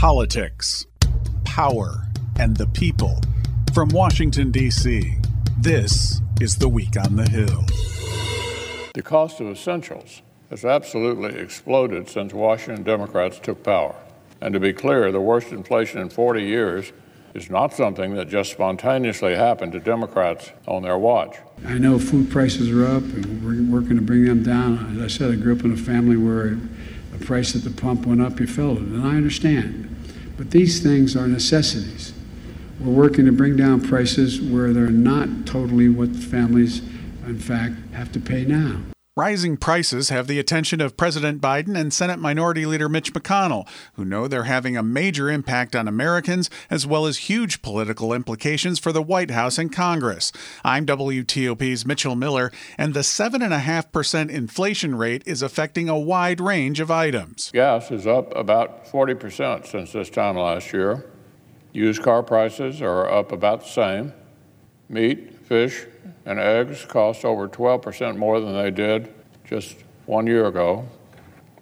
politics, power, and the people. From Washington, D.C., this is The Week on the Hill. The cost of essentials has absolutely exploded since Washington Democrats took power. And to be clear, the worst inflation in 40 years is not something that just spontaneously happened to Democrats on their watch. I know food prices are up, and we're working to bring them down. As I said, I grew up in a family where the price at the pump went up, you felt it, and I understand. But these things are necessities. We're working to bring down prices where they're not totally what families, in fact, have to pay now. Rising prices have the attention of President Biden and Senate Minority Leader Mitch McConnell, who know they're having a major impact on Americans as well as huge political implications for the White House and Congress. I'm WTOP's Mitchell Miller, and the 7.5% inflation rate is affecting a wide range of items. Gas is up about 40% since this time last year. Used car prices are up about the same. Meat, fish, and eggs cost over 12% more than they did just one year ago.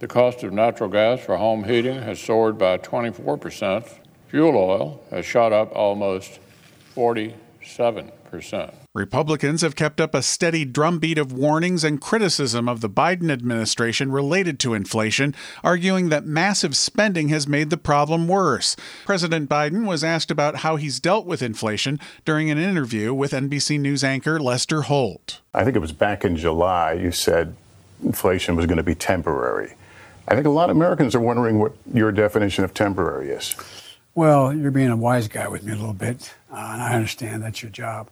The cost of natural gas for home heating has soared by 24%. Fuel oil has shot up almost 47%. Republicans have kept up a steady drumbeat of warnings and criticism of the Biden administration related to inflation, arguing that massive spending has made the problem worse. President Biden was asked about how he's dealt with inflation during an interview with NBC News anchor Lester Holt. I think it was back in July you said inflation was going to be temporary. I think a lot of Americans are wondering what your definition of temporary is. Well, you're being a wise guy with me a little bit, uh, and I understand that's your job.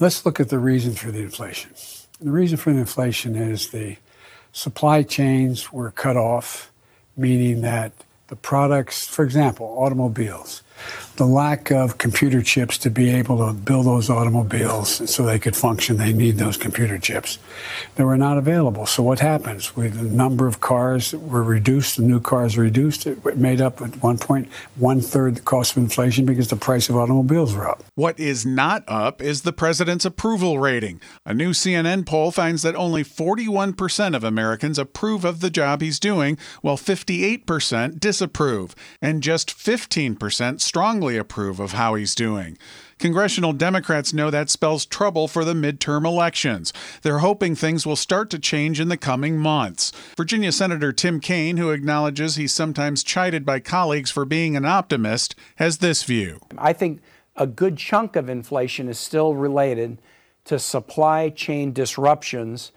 Let's look at the reason for the inflation. The reason for the inflation is the supply chains were cut off, meaning that the products, for example, automobiles, the lack of computer chips to be able to build those automobiles so they could function, they need those computer chips. They were not available. So what happens? With the number of cars were reduced, the new cars reduced, it made up at one point one third the cost of inflation because the price of automobiles were up. What is not up is the president's approval rating. A new CNN poll finds that only 41% of Americans approve of the job he's doing, while 58% disapprove, and just 15% strongly approve of how he's doing. Congressional Democrats know that spells trouble for the midterm elections. They're hoping things will start to change in the coming months. Virginia Senator Tim Kaine, who acknowledges he's sometimes chided by colleagues for being an optimist, has this view. I think a good chunk of inflation is still related to supply chain disruptions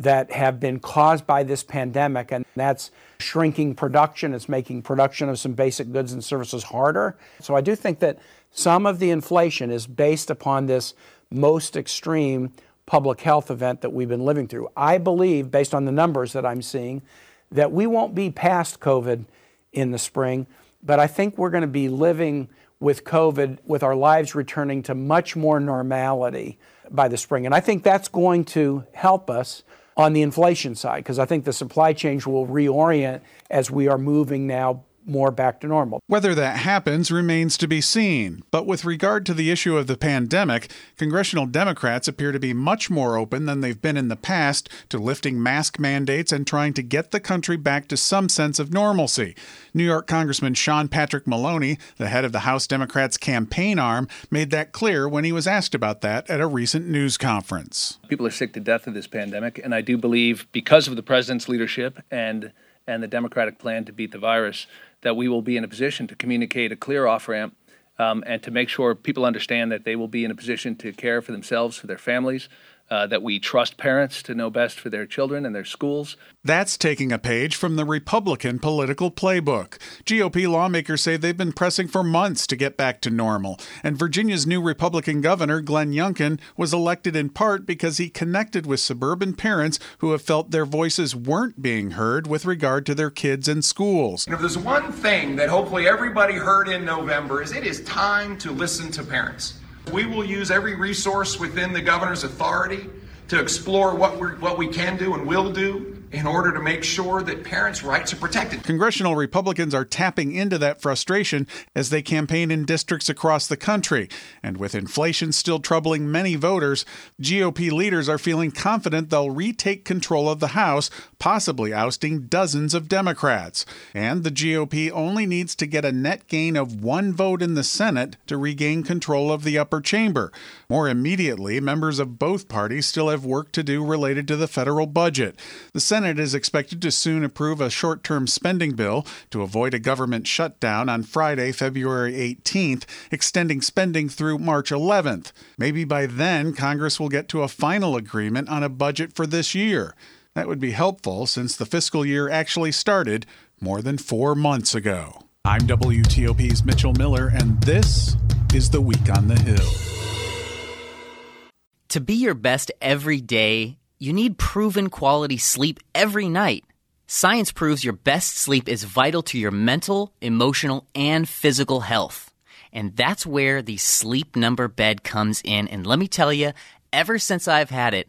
that have been caused by this pandemic, and that's shrinking production. It's making production of some basic goods and services harder. So I do think that some of the inflation is based upon this most extreme public health event that we've been living through. I believe, based on the numbers that I'm seeing, that we won't be past COVID in the spring, but I think we're going to be living with COVID with our lives returning to much more normality by the spring. And I think that's going to help us on the inflation side because I think the supply chain will reorient as we are moving now more back to normal. Whether that happens remains to be seen. But with regard to the issue of the pandemic, congressional Democrats appear to be much more open than they've been in the past to lifting mask mandates and trying to get the country back to some sense of normalcy. New York Congressman Sean Patrick Maloney, the head of the House Democrats' campaign arm, made that clear when he was asked about that at a recent news conference. People are sick to death of this pandemic, and I do believe because of the president's leadership and and the Democratic plan to beat the virus, that we will be in a position to communicate a clear off ramp um, and to make sure people understand that they will be in a position to care for themselves, for their families, uh, that we trust parents to know best for their children and their schools. That's taking a page from the Republican political playbook. GOP lawmakers say they've been pressing for months to get back to normal, and Virginia's new Republican governor, Glenn Youngkin, was elected in part because he connected with suburban parents who have felt their voices weren't being heard with regard to their kids and schools. And if there's one thing that hopefully everybody heard in November is it is time to listen to parents. We will use every resource within the governor's authority to explore what, we what we can do and will do in order to make sure that parents' rights are protected. Congressional Republicans are tapping into that frustration as they campaign in districts across the country. And with inflation still troubling many voters, GOP leaders are feeling confident they'll retake control of the House, possibly ousting dozens of Democrats. And the GOP only needs to get a net gain of one vote in the Senate to regain control of the upper chamber. More immediately, members of both parties still have work to do related to the federal budget. The Senate is expected to soon approve a short term spending bill to avoid a government shutdown on Friday, February 18th, extending spending through March 11th. Maybe by then, Congress will get to a final agreement on a budget for this year. That would be helpful since the fiscal year actually started more than four months ago. I'm WTOP's Mitchell Miller, and this is The Week on the Hill. To be your best every day, you need proven quality sleep every night. Science proves your best sleep is vital to your mental, emotional, and physical health. And that's where the sleep number bed comes in. And let me tell you, ever since I've had it,